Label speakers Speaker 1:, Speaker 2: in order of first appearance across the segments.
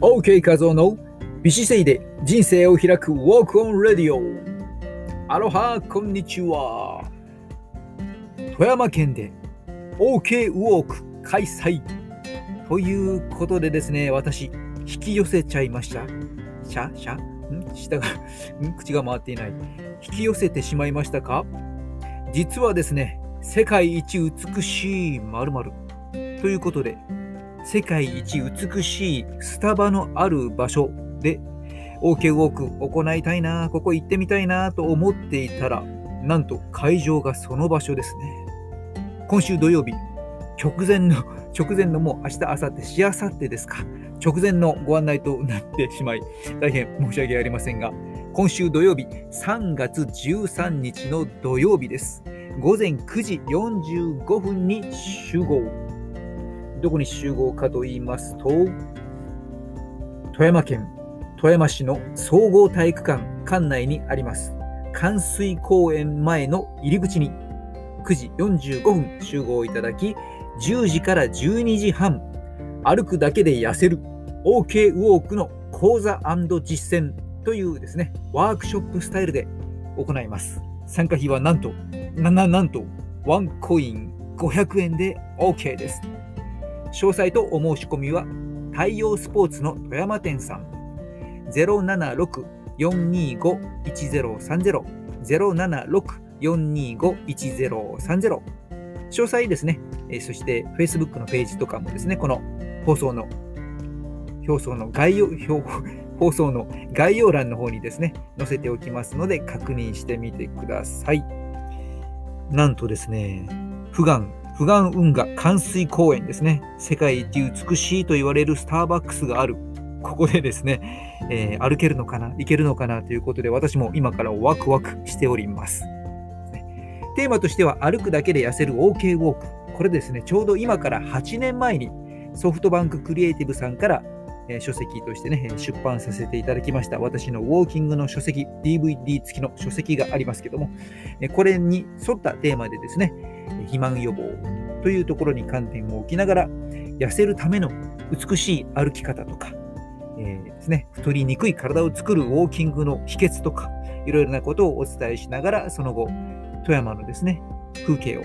Speaker 1: OK 画像の美姿勢で人生を開く Walk on Radio アロハこんにちは。富山県で OK ウォーク開催。ということでですね私引き寄せちゃいました。シャシャん？下が ん？口が回っていない。引き寄せてしまいましたか？実はですね世界一美しい〇〇。ということで世界一美しいスタバのある場所で OK ウォーク行いたいな、ここ行ってみたいなと思っていたら、なんと会場がその場所ですね。今週土曜日、直前の、直前のもう明日、明後日、しあさってですか、直前のご案内となってしまい、大変申し訳ありませんが、今週土曜日、3月13日の土曜日です。午前9時45分に集合。どこに集合かと言いますと、富山県富山市の総合体育館館内にあります。関水公園前の入り口に9時45分集合いただき、10時から12時半、歩くだけで痩せる OK ウォークの講座実践というですね、ワークショップスタイルで行います。参加費はなんと、な、な、なんと、ワンコイン500円で OK です。詳細とお申し込みは太陽スポーツの富山店さん。076-425-1030 076-425-1030詳細ですね、え、そして Facebook のページとかもですね、この放送の放送の概要 放送の概要欄の方にですね、載せておきますので確認してみてください。なんとですね、普段プガン運河冠水公園ですね。世界一美しいと言われるスターバックスがある。ここでですね、えー、歩けるのかな行けるのかなということで、私も今からワクワクしております。テーマとしては、歩くだけで痩せる OK ウォーク。これですね、ちょうど今から8年前にソフトバンククリエイティブさんからえ書籍としてね、出版させていただきました。私のウォーキングの書籍、DVD 付きの書籍がありますけども、えこれに沿ったテーマでですね、肥満予防というところに観点を置きながら、痩せるための美しい歩き方とか、えー、ですね、太りにくい体を作るウォーキングの秘訣とか、いろいろなことをお伝えしながら、その後、富山のですね、風景を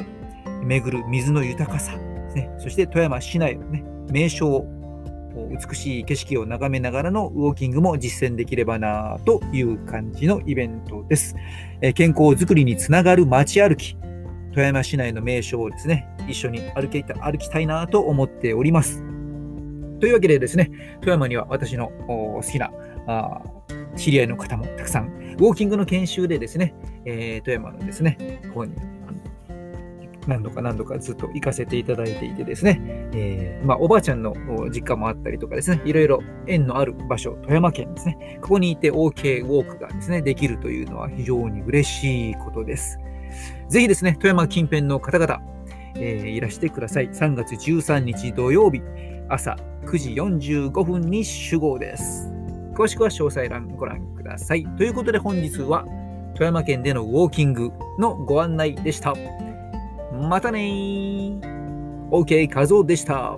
Speaker 1: 巡る水の豊かさですね、そして富山市内のね、名所を美しい景色を眺めながらのウォーキングも実践できればなという感じのイベントです。え健康づくりにつながる街歩き、富山市内の名所をですね、一緒に歩き歩きたいなと思っております。というわけでですね、富山には私の好きなあ知り合いの方もたくさん、ウォーキングの研修でですね、えー、富山のですね、方に何度か何度かずっと行かせていただいていてですね、えー、まあ、おばあちゃんの実家もあったりとかですね、いろいろ縁のある場所、富山県ですね、ここにいて OK ウォークがですね、できるというのは非常に嬉しいことです。ぜひですね、富山近辺の方々、えー、いらしてください。3月13日土曜日、朝9時45分に集合です。詳しくは詳細欄ご覧ください。ということで本日は富山県でのウォーキングのご案内でした。またねー !OK 画像でした。